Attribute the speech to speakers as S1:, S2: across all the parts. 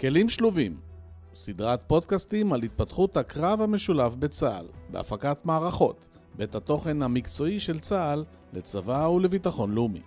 S1: כלים שלובים, סדרת פודקאסטים על התפתחות הקרב המשולב בצה"ל, בהפקת מערכות, בית התוכן המקצועי של צה"ל לצבא ולביטחון לאומי.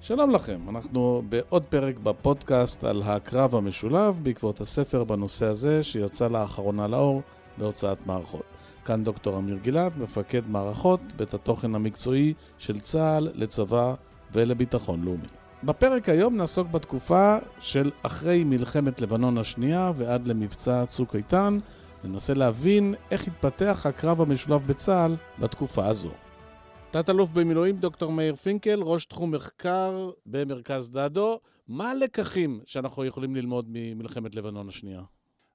S1: שלום לכם, אנחנו בעוד פרק בפודקאסט על הקרב המשולב בעקבות הספר בנושא הזה שיצא לאחרונה לאור בהוצאת מערכות. כאן דוקטור אמיר גלעד, מפקד מערכות, בית התוכן המקצועי של צה"ל לצבא ולביטחון לאומי. בפרק היום נעסוק בתקופה של אחרי מלחמת לבנון השנייה ועד למבצע צוק איתן. ננסה להבין איך התפתח הקרב המשולב בצה"ל בתקופה הזו. תת-אלוף במילואים דוקטור מאיר פינקל, ראש תחום מחקר במרכז דדו. מה הלקחים שאנחנו יכולים ללמוד ממלחמת לבנון השנייה?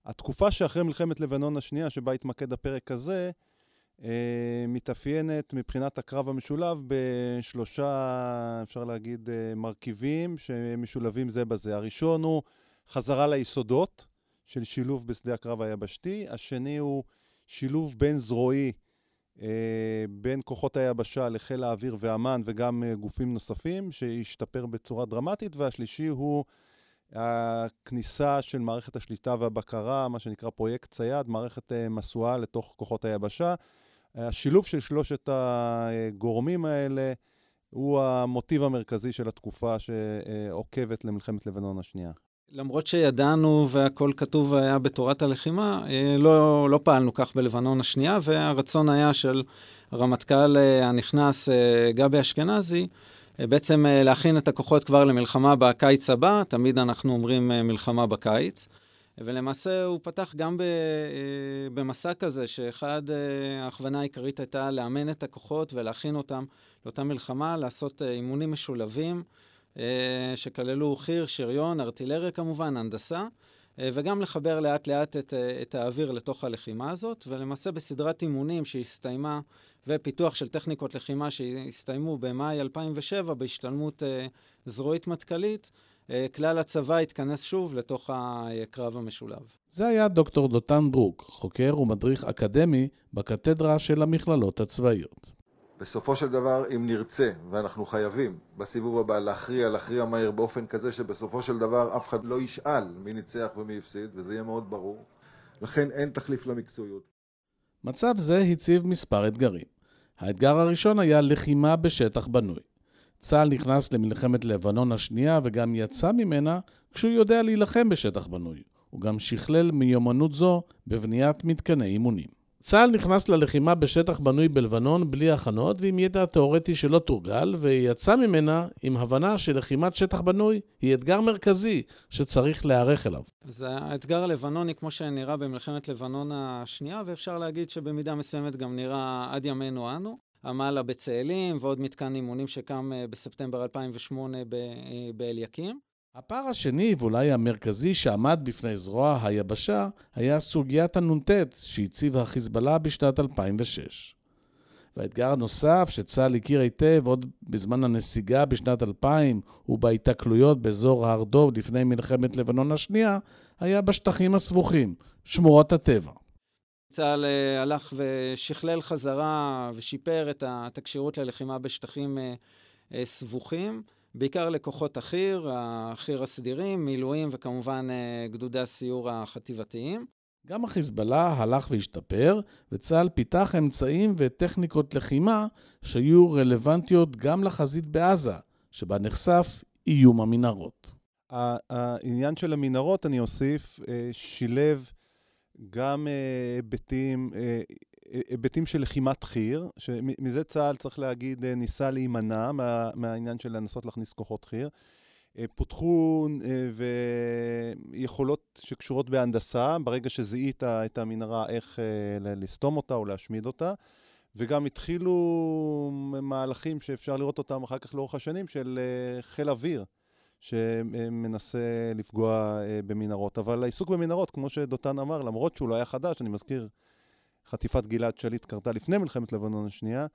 S2: התקופה שאחרי מלחמת לבנון השנייה, שבה התמקד הפרק הזה, מתאפיינת מבחינת הקרב המשולב בשלושה, אפשר להגיד, אה, מרכיבים שמשולבים זה בזה. הראשון הוא חזרה ליסודות של שילוב בשדה הקרב היבשתי, השני הוא שילוב בין זרועי אה, בין כוחות היבשה לחיל האוויר ואמ"ן וגם גופים נוספים שהשתפר בצורה דרמטית, והשלישי הוא הכניסה של מערכת השליטה והבקרה, מה שנקרא פרויקט צייד, מערכת משואה לתוך כוחות היבשה. השילוב של שלושת הגורמים האלה הוא המוטיב המרכזי של התקופה שעוקבת למלחמת לבנון השנייה.
S3: למרות שידענו והכל כתוב היה בתורת הלחימה, אה, לא, לא פעלנו כך בלבנון השנייה, והרצון היה של הרמטכ"ל אה, הנכנס אה, גבי אשכנזי, בעצם להכין את הכוחות כבר למלחמה בקיץ הבא, תמיד אנחנו אומרים מלחמה בקיץ. ולמעשה הוא פתח גם אה, במסע כזה, שאחד, אה, ההכוונה העיקרית הייתה לאמן את הכוחות ולהכין אותם לאותה מלחמה, לעשות אה, אימונים משולבים, שכללו חי"ר, שריון, ארטילריה כמובן, הנדסה. וגם לחבר לאט לאט את, את האוויר לתוך הלחימה הזאת, ולמעשה בסדרת אימונים שהסתיימה, ופיתוח של טכניקות לחימה שהסתיימו במאי 2007 בהשתלמות זרועית מטכ"לית, כלל הצבא התכנס שוב לתוך הקרב המשולב.
S1: זה היה דוקטור דותן ברוק, חוקר ומדריך אקדמי בקתדרה של המכללות הצבאיות.
S4: בסופו של דבר, אם נרצה, ואנחנו חייבים בסיבוב הבא להכריע, להכריע מהר באופן כזה שבסופו של דבר אף אחד לא ישאל מי ניצח ומי הפסיד, וזה יהיה מאוד ברור. לכן אין תחליף למקצועיות.
S1: מצב זה הציב מספר אתגרים. האתגר הראשון היה לחימה בשטח בנוי. צה"ל נכנס למלחמת לבנון השנייה וגם יצא ממנה כשהוא יודע להילחם בשטח בנוי. הוא גם שכלל מיומנות זו בבניית מתקני אימונים. צה"ל נכנס ללחימה בשטח בנוי בלבנון בלי הכנות ועם ידע תאורטי שלא תורגל, ויצא ממנה עם הבנה שלחימת שטח בנוי היא אתגר מרכזי שצריך להיערך אליו.
S3: אז האתגר הלבנוני, כמו שנראה במלחמת לבנון השנייה, ואפשר להגיד שבמידה מסוימת גם נראה עד ימינו אנו. המעלה בצאלים ועוד מתקן אימונים שקם אה, בספטמבר 2008 אה, באליקים.
S1: הפער השני, ואולי המרכזי, שעמד בפני זרוע היבשה, היה סוגיית הנ"ט שהציב החיזבאללה בשנת 2006. והאתגר הנוסף, שצה"ל הכיר היטב עוד בזמן הנסיגה בשנת 2000 ובהיתקלויות באזור הר דוב לפני מלחמת לבנון השנייה, היה בשטחים הסבוכים, שמורות הטבע.
S3: צה"ל אה, הלך ושכלל חזרה ושיפר את הכשירות ללחימה בשטחים אה, אה, סבוכים, בעיקר לכוחות החי"ר, החי"ר הסדירים, מילואים וכמובן גדודי הסיור החטיבתיים.
S1: גם החיזבאללה הלך והשתפר, וצה"ל פיתח אמצעים וטכניקות לחימה שהיו רלוונטיות גם לחזית בעזה, שבה נחשף איום המנהרות.
S2: העניין של המנהרות, אני אוסיף, שילב גם אה, היבטים, אה, היבטים של לחימת חי"ר, שמזה צה"ל, צריך להגיד, אה, ניסה להימנע מה, מהעניין של לנסות להכניס כוחות חי"ר. פותחו ויכולות שקשורות בהנדסה, ברגע שזיהית את המנהרה, איך לסתום אותה או להשמיד אותה. וגם התחילו מהלכים שאפשר לראות אותם אחר כך לאורך השנים של חיל אוויר. שמנסה לפגוע אה, במנהרות. אבל העיסוק במנהרות, כמו שדותן אמר, למרות שהוא לא היה חדש, אני מזכיר, חטיפת גלעד שליט קרתה לפני מלחמת לבנון השנייה,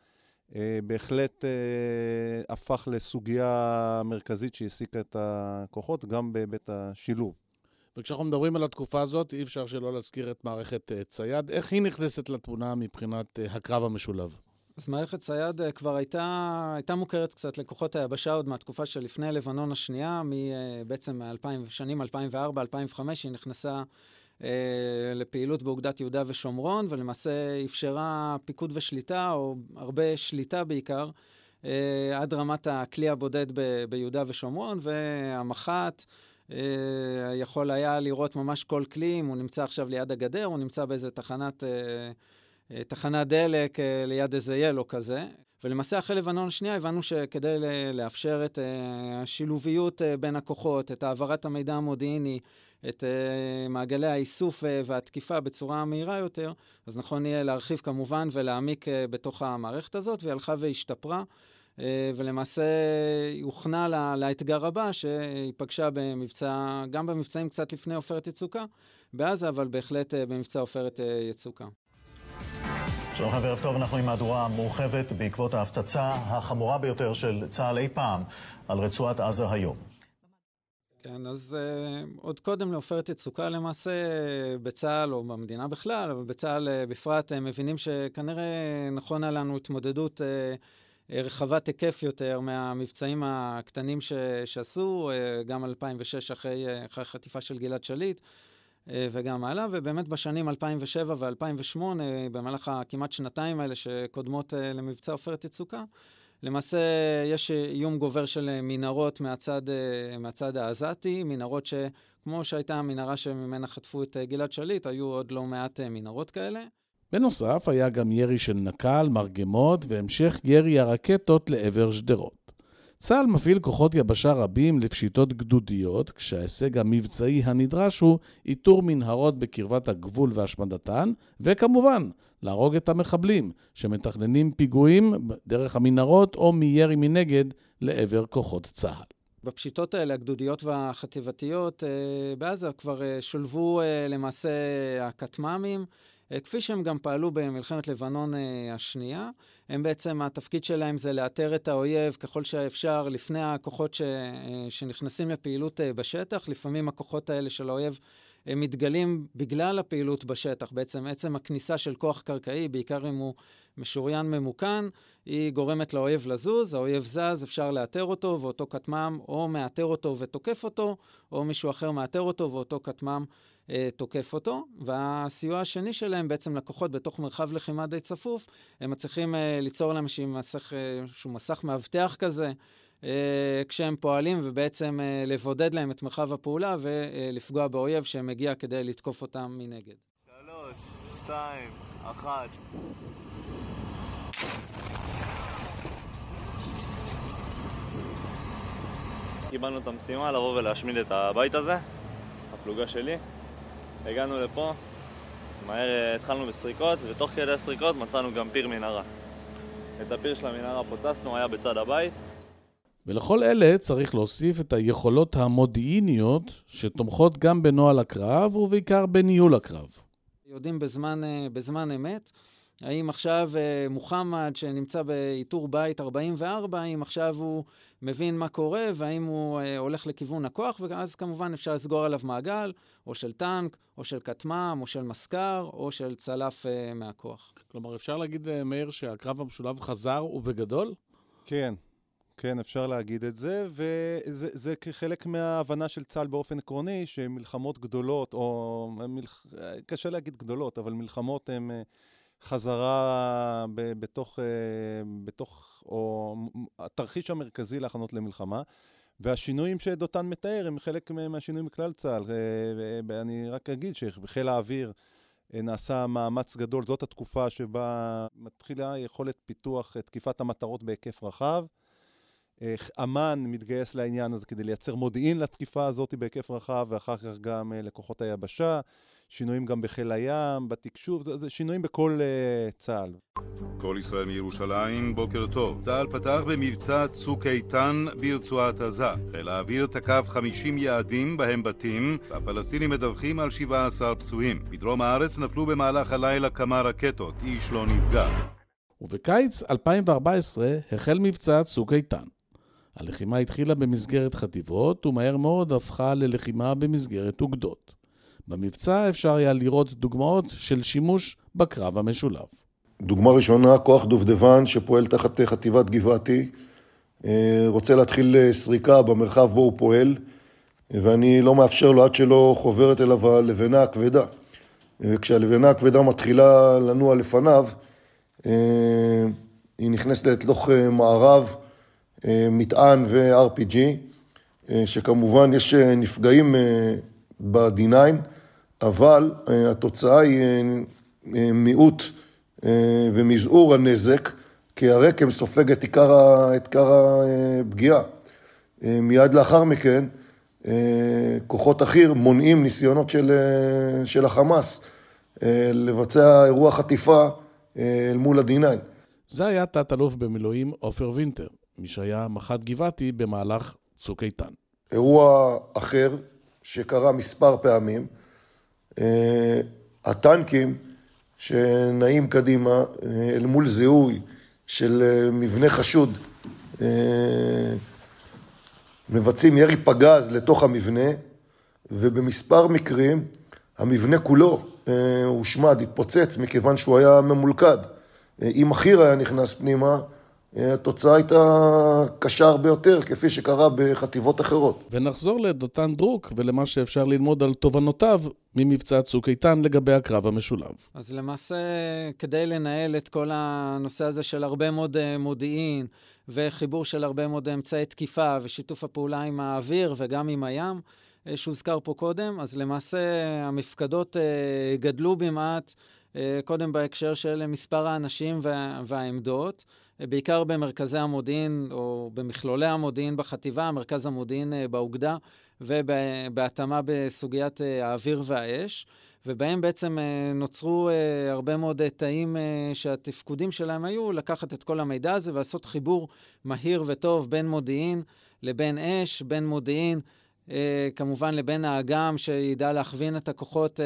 S2: אה, בהחלט אה, הפך לסוגיה מרכזית שהעסיקה את הכוחות, גם בהיבט השילוב.
S1: וכשאנחנו מדברים על התקופה הזאת, אי אפשר שלא להזכיר את מערכת צייד. איך היא נכנסת לתמונה מבחינת הקרב המשולב?
S3: אז מערכת צייד אה, כבר הייתה, הייתה מוכרת קצת לכוחות היבשה עוד מהתקופה שלפני לבנון השנייה, בעצם משנים 2004-2005, היא נכנסה אה, לפעילות באוגדת יהודה ושומרון, ולמעשה אפשרה פיקוד ושליטה, או הרבה שליטה בעיקר, אה, עד רמת הכלי הבודד ב, ביהודה ושומרון, והמח"ט אה, יכול היה לראות ממש כל כלי, אם הוא נמצא עכשיו ליד הגדר, הוא נמצא באיזה תחנת... אה, תחנת דלק אה, ליד איזה ילו כזה. ולמעשה אחרי לבנון השנייה הבנו שכדי לאפשר את אה, השילוביות בין הכוחות, את העברת המידע המודיעיני, את מעגלי האיסוף והתקיפה בצורה מהירה יותר, אז נכון יהיה להרחיב כמובן ולהעמיק בתוך המערכת הזאת, והיא הלכה והשתפרה. ולמעשה הוכנה לאתגר הבא, שהיא פגשה במבצע, גם במבצעים קצת לפני עופרת יצוקה בעזה, אבל בהחלט במבצע עופרת יצוקה.
S5: שלום לכם וערב טוב, אנחנו עם מהדורה מורחבת בעקבות ההפצצה החמורה ביותר של צה"ל אי פעם על רצועת עזה היום.
S3: כן, אז uh, עוד קודם לעופרת יצוקה למעשה בצה"ל, או במדינה בכלל, אבל בצה"ל uh, בפרט, uh, מבינים שכנראה נכונה לנו התמודדות uh, רחבת היקף יותר מהמבצעים הקטנים ש, שעשו, uh, גם 2006 אחרי, uh, אחרי החטיפה של גלעד שליט. אה, וגם הלאה, ובאמת בשנים 2007 ו-2008, במהלך הכמעט שנתיים האלה שקודמות אה, למבצע עופרת יצוקה, למעשה יש איום גובר של מנהרות מהצד, אה, מהצד העזתי, מנהרות שכמו שהייתה המנהרה שממנה חטפו את גלעד שליט, היו עוד לא מעט מנהרות כאלה.
S1: בנוסף, היה גם ירי של נקל, מרגמות והמשך ירי הרקטות לעבר שדרות. צה"ל מפעיל כוחות יבשה רבים לפשיטות גדודיות, כשההישג המבצעי הנדרש הוא איתור מנהרות בקרבת הגבול והשמדתן, וכמובן, להרוג את המחבלים שמתכננים פיגועים דרך המנהרות או מירי מנגד לעבר כוחות צה"ל.
S3: בפשיטות האלה, הגדודיות והחטיבתיות, אה, בעזה כבר אה, שולבו אה, למעשה הכטמ"מים. אה, כפי שהם גם פעלו במלחמת לבנון אה, השנייה. הם בעצם, התפקיד שלהם זה לאתר את האויב ככל שאפשר לפני הכוחות ש, אה, שנכנסים לפעילות בשטח. לפעמים הכוחות האלה של האויב הם מתגלים בגלל הפעילות בשטח. בעצם עצם הכניסה של כוח קרקעי, בעיקר אם הוא משוריין ממוכן, היא גורמת לאויב לזוז, האויב זז, אפשר לאתר אותו, ואותו כטמ"ם או מאתר אותו ותוקף אותו, או מישהו אחר מאתר אותו ואותו כטמ"ם תוקף אותו. והסיוע השני שלהם, בעצם לקוחות בתוך מרחב לחימה די צפוף, הם מצליחים אה, ליצור להם איזשהו מסך, אה, מסך מאבטח כזה. אה, כשהם פועלים ובעצם אה, לבודד להם את מרחב הפעולה ולפגוע באויב שמגיע כדי לתקוף אותם מנגד.
S6: שלוש, שתיים, אחת. קיבלנו את המשימה לבוא ולהשמיד את הבית הזה, הפלוגה שלי. הגענו לפה, מהר אה, התחלנו בסריקות, ותוך כדי הסריקות מצאנו גם פיר מנהרה. את הפיר של המנהרה פוצצנו, היה בצד הבית.
S1: ולכל אלה צריך להוסיף את היכולות המודיעיניות שתומכות גם בנוהל הקרב ובעיקר בניהול הקרב.
S3: יודעים בזמן, אה, בזמן אמת האם עכשיו אה, מוחמד, שנמצא באיתור בית 44, האם עכשיו הוא מבין מה קורה, והאם הוא אה, הולך לכיוון הכוח, ואז כמובן אפשר לסגור עליו מעגל, או של טנק, או של כטמ"ם, או של מסקר, או של צלף אה, מהכוח.
S1: כלומר, אפשר להגיד, מאיר, שהקרב המשולב חזר ובגדול?
S2: כן, כן, אפשר להגיד את זה, וזה כחלק מההבנה של צה"ל באופן עקרוני, שמלחמות גדולות, או מלח... קשה להגיד גדולות, אבל מלחמות הן... חזרה ב, בתוך, אה, בתוך, או התרחיש המרכזי להכנות למלחמה. והשינויים שדותן מתאר הם חלק מהשינויים בכלל צה"ל. ואני רק אגיד שבחיל האוויר אה, נעשה מאמץ גדול, זאת התקופה שבה מתחילה יכולת פיתוח אה, תקיפת המטרות בהיקף רחב. אמ"ן מתגייס לעניין הזה כדי לייצר מודיעין לתקיפה הזאת בהיקף רחב, ואחר כך גם לכוחות היבשה. שינויים גם בחיל הים, בתקשוב, זה, זה שינויים בכל uh, צה"ל.
S7: כל ישראל מירושלים, בוקר טוב. צה"ל פתח במבצע צוק איתן ברצועת עזה. חיל האוויר תקף 50 יעדים, בהם בתים, והפלסטינים מדווחים על 17 פצועים. בדרום הארץ נפלו במהלך הלילה כמה רקטות, איש לא נפגע.
S1: ובקיץ 2014 החל מבצע צוק איתן. הלחימה התחילה במסגרת חטיבות, ומהר מאוד הפכה ללחימה במסגרת אוגדות. במבצע אפשר היה לראות דוגמאות של שימוש בקרב המשולב.
S8: דוגמה ראשונה, כוח דובדבן שפועל תחת חטיבת גבעתי, רוצה להתחיל סריקה במרחב בו הוא פועל, ואני לא מאפשר לו עד שלא חוברת אליו הלבנה הכבדה. וכשהלבנה הכבדה מתחילה לנוע לפניו, היא נכנסת לתוך מערב, מטען ו-RPG, שכמובן יש נפגעים ב-D9, אבל התוצאה היא מיעוט ומזעור הנזק, כי הרקם סופג את עיקר, הפגיעה. מיד לאחר מכן, כוחות החי"ר מונעים ניסיונות של, של החמאס לבצע אירוע חטיפה אל מול ה-D9.
S1: זה היה תת-אלוף במילואים עופר וינטר, מי שהיה מח"ט גבעתי במהלך צוק איתן.
S8: אירוע אחר שקרה מספר פעמים, הטנקים שנעים קדימה אל מול זיהוי של מבנה חשוד מבצעים ירי פגז לתוך המבנה ובמספר מקרים המבנה כולו הושמד, התפוצץ מכיוון שהוא היה ממולכד. אם החי"ר היה נכנס פנימה, התוצאה הייתה קשה הרבה יותר, כפי שקרה בחטיבות אחרות.
S1: ונחזור לדותן דרוק ולמה שאפשר ללמוד על תובנותיו ממבצע צוק איתן לגבי הקרב המשולב.
S3: אז למעשה, כדי לנהל את כל הנושא הזה של הרבה מאוד מודיעין וחיבור של הרבה מאוד אמצעי תקיפה ושיתוף הפעולה עם האוויר וגם עם הים, שהוזכר פה קודם, אז למעשה המפקדות גדלו במעט, קודם בהקשר של מספר האנשים והעמדות. בעיקר במרכזי המודיעין או במכלולי המודיעין בחטיבה, מרכז המודיעין באוגדה ובהתאמה בסוגיית האוויר והאש, ובהם בעצם נוצרו הרבה מאוד תאים שהתפקודים שלהם היו לקחת את כל המידע הזה ולעשות חיבור מהיר וטוב בין מודיעין לבין אש, בין מודיעין כמובן לבין האג"ם שידע להכווין את הכוחות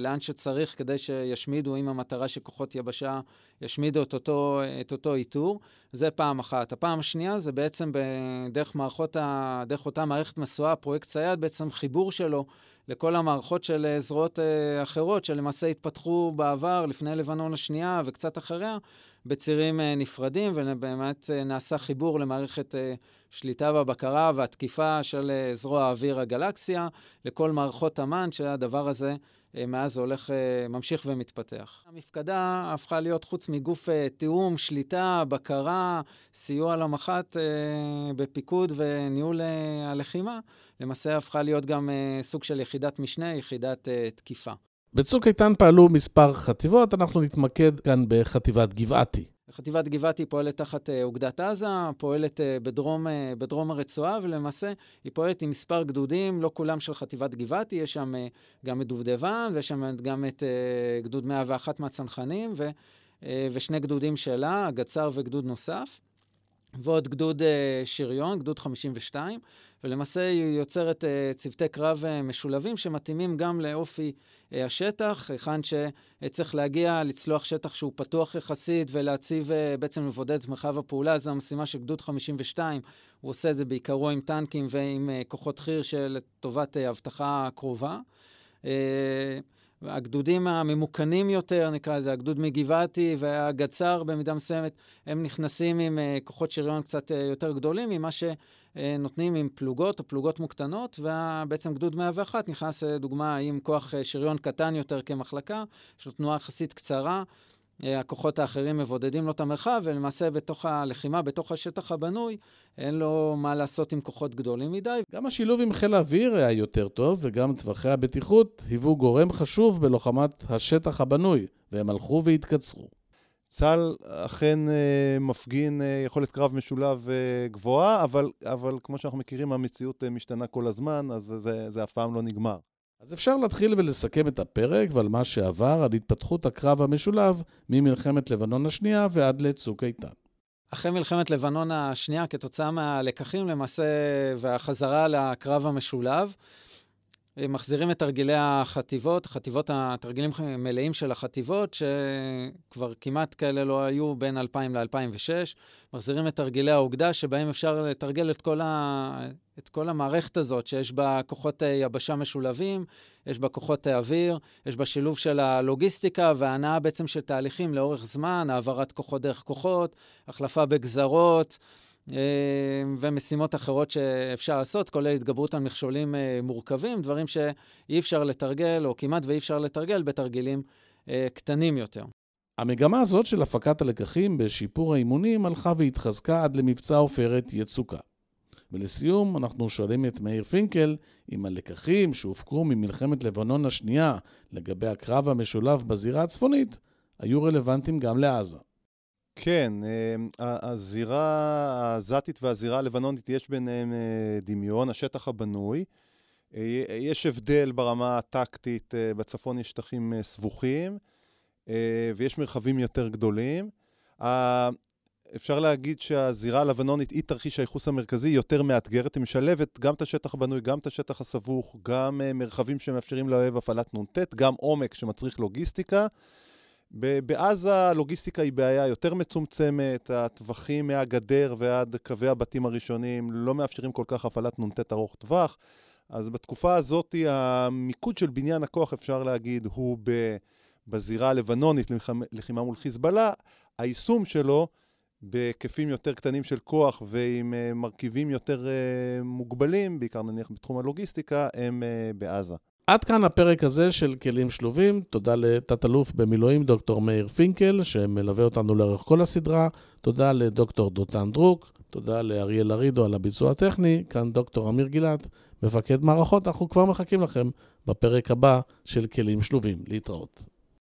S3: לאן שצריך כדי שישמידו עם המטרה שכוחות יבשה ישמידו את אותו, את אותו איתור. זה פעם אחת. הפעם השנייה זה בעצם בדרך מערכות, ה... דרך אותה מערכת מסועה, פרויקט צייד, בעצם חיבור שלו לכל המערכות של זרועות אחרות שלמעשה התפתחו בעבר, לפני לבנון השנייה וקצת אחריה, בצירים נפרדים, ובאמת נעשה חיבור למערכת שליטה והבקרה והתקיפה של זרוע האוויר הגלקסיה, לכל מערכות אמ"ן, שהדבר הזה מאז הולך, ממשיך ומתפתח. המפקדה הפכה להיות חוץ מגוף תיאום, שליטה, בקרה, סיוע למח"ט בפיקוד וניהול הלחימה, למעשה הפכה להיות גם סוג של יחידת משנה, יחידת תקיפה.
S1: בצוק איתן פעלו מספר חטיבות, אנחנו נתמקד כאן בחטיבת גבעתי.
S3: חטיבת גבעתי פועלת תחת אוגדת עזה, פועלת בדרום, בדרום הרצועה, ולמעשה היא פועלת עם מספר גדודים, לא כולם של חטיבת גבעתי, יש שם גם את דובדבן, ויש שם גם את גדוד 101 מהצנחנים, ו, ושני גדודים שלה, הגצר וגדוד נוסף, ועוד גדוד שריון, גדוד 52, ולמעשה היא יוצרת צוותי קרב משולבים שמתאימים גם לאופי השטח, היכן שצריך להגיע, לצלוח שטח שהוא פתוח יחסית ולהציב, בעצם לבודד את מרחב הפעולה, זו המשימה של גדוד 52, הוא עושה את זה בעיקרו עם טנקים ועם כוחות חי"ר שלטובת אבטחה קרובה. הגדודים הממוכנים יותר, נקרא לזה, הגדוד מגבעתי והגצר במידה מסוימת, הם נכנסים עם כוחות שריון קצת יותר גדולים ממה שנותנים עם פלוגות או פלוגות מוקטנות, ובעצם גדוד 101 נכנס, דוגמה, עם כוח שריון קטן יותר כמחלקה, יש לו תנועה יחסית קצרה. הכוחות האחרים מבודדים לו את המרחב, ולמעשה בתוך הלחימה, בתוך השטח הבנוי, אין לו מה לעשות עם כוחות גדולים מדי.
S1: גם השילוב עם חיל האוויר היה יותר טוב, וגם טווחי הבטיחות היוו גורם חשוב בלוחמת השטח הבנוי, והם הלכו והתקצרו.
S2: צה"ל אכן מפגין יכולת קרב משולב גבוהה, אבל, אבל כמו שאנחנו מכירים, המציאות משתנה כל הזמן, אז זה, זה אף פעם לא נגמר.
S1: אז אפשר להתחיל ולסכם את הפרק ועל מה שעבר על התפתחות הקרב המשולב ממלחמת לבנון השנייה ועד לצוק איתן.
S3: אחרי מלחמת לבנון השנייה, כתוצאה מהלקחים למעשה והחזרה לקרב המשולב, מחזירים את תרגילי החטיבות, חטיבות, התרגילים מלאים של החטיבות, שכבר כמעט כאלה לא היו בין 2000 ל-2006. מחזירים את תרגילי האוגדה, שבהם אפשר לתרגל את כל, ה... את כל המערכת הזאת, שיש בה כוחות יבשה משולבים, יש בה כוחות אוויר, יש בה שילוב של הלוגיסטיקה והנאה בעצם של תהליכים לאורך זמן, העברת כוחות דרך כוחות, החלפה בגזרות. ומשימות אחרות שאפשר לעשות, כולל התגברות על מכשולים מורכבים, דברים שאי אפשר לתרגל, או כמעט ואי אפשר לתרגל בתרגילים קטנים יותר.
S1: המגמה הזאת של הפקת הלקחים בשיפור האימונים הלכה והתחזקה עד למבצע עופרת יצוקה. ולסיום, אנחנו שואלים את מאיר פינקל אם הלקחים שהופקו ממלחמת לבנון השנייה לגבי הקרב המשולב בזירה הצפונית היו רלוונטיים גם לעזה.
S2: כן, אה, הזירה העזתית והזירה הלבנונית, יש ביניהם אה, דמיון, השטח הבנוי. אה, יש הבדל ברמה הטקטית, בצפון יש שטחים סבוכים ויש מרחבים יותר גדולים. אפשר להגיד שהזירה הלבנונית היא תרחיש הייחוס המרכזי, יותר מאתגרת, היא משלבת גם את השטח הבנוי, גם את השטח הסבוך, גם מרחבים שמאפשרים לאוהב הפעלת נ"ט, גם עומק שמצריך לוגיסטיקה. בעזה הלוגיסטיקה היא בעיה יותר מצומצמת, הטווחים מהגדר ועד קווי הבתים הראשונים לא מאפשרים כל כך הפעלת נ"ט ארוך טווח. אז בתקופה הזאת המיקוד של בניין הכוח, אפשר להגיד, הוא בזירה הלבנונית לחימה מול חיזבאללה. היישום שלו בהיקפים יותר קטנים של כוח ועם uh, מרכיבים יותר uh, מוגבלים, בעיקר נניח בתחום הלוגיסטיקה, הם uh, בעזה.
S1: עד כאן הפרק הזה של כלים שלובים. תודה לתת-אלוף במילואים דוקטור מאיר פינקל, שמלווה אותנו לאורך כל הסדרה. תודה לדוקטור דותן דרוק. תודה לאריאל ארידו על הביצוע הטכני. כאן דוקטור אמיר גילת, מפקד מערכות. אנחנו כבר מחכים לכם בפרק הבא של כלים שלובים. להתראות.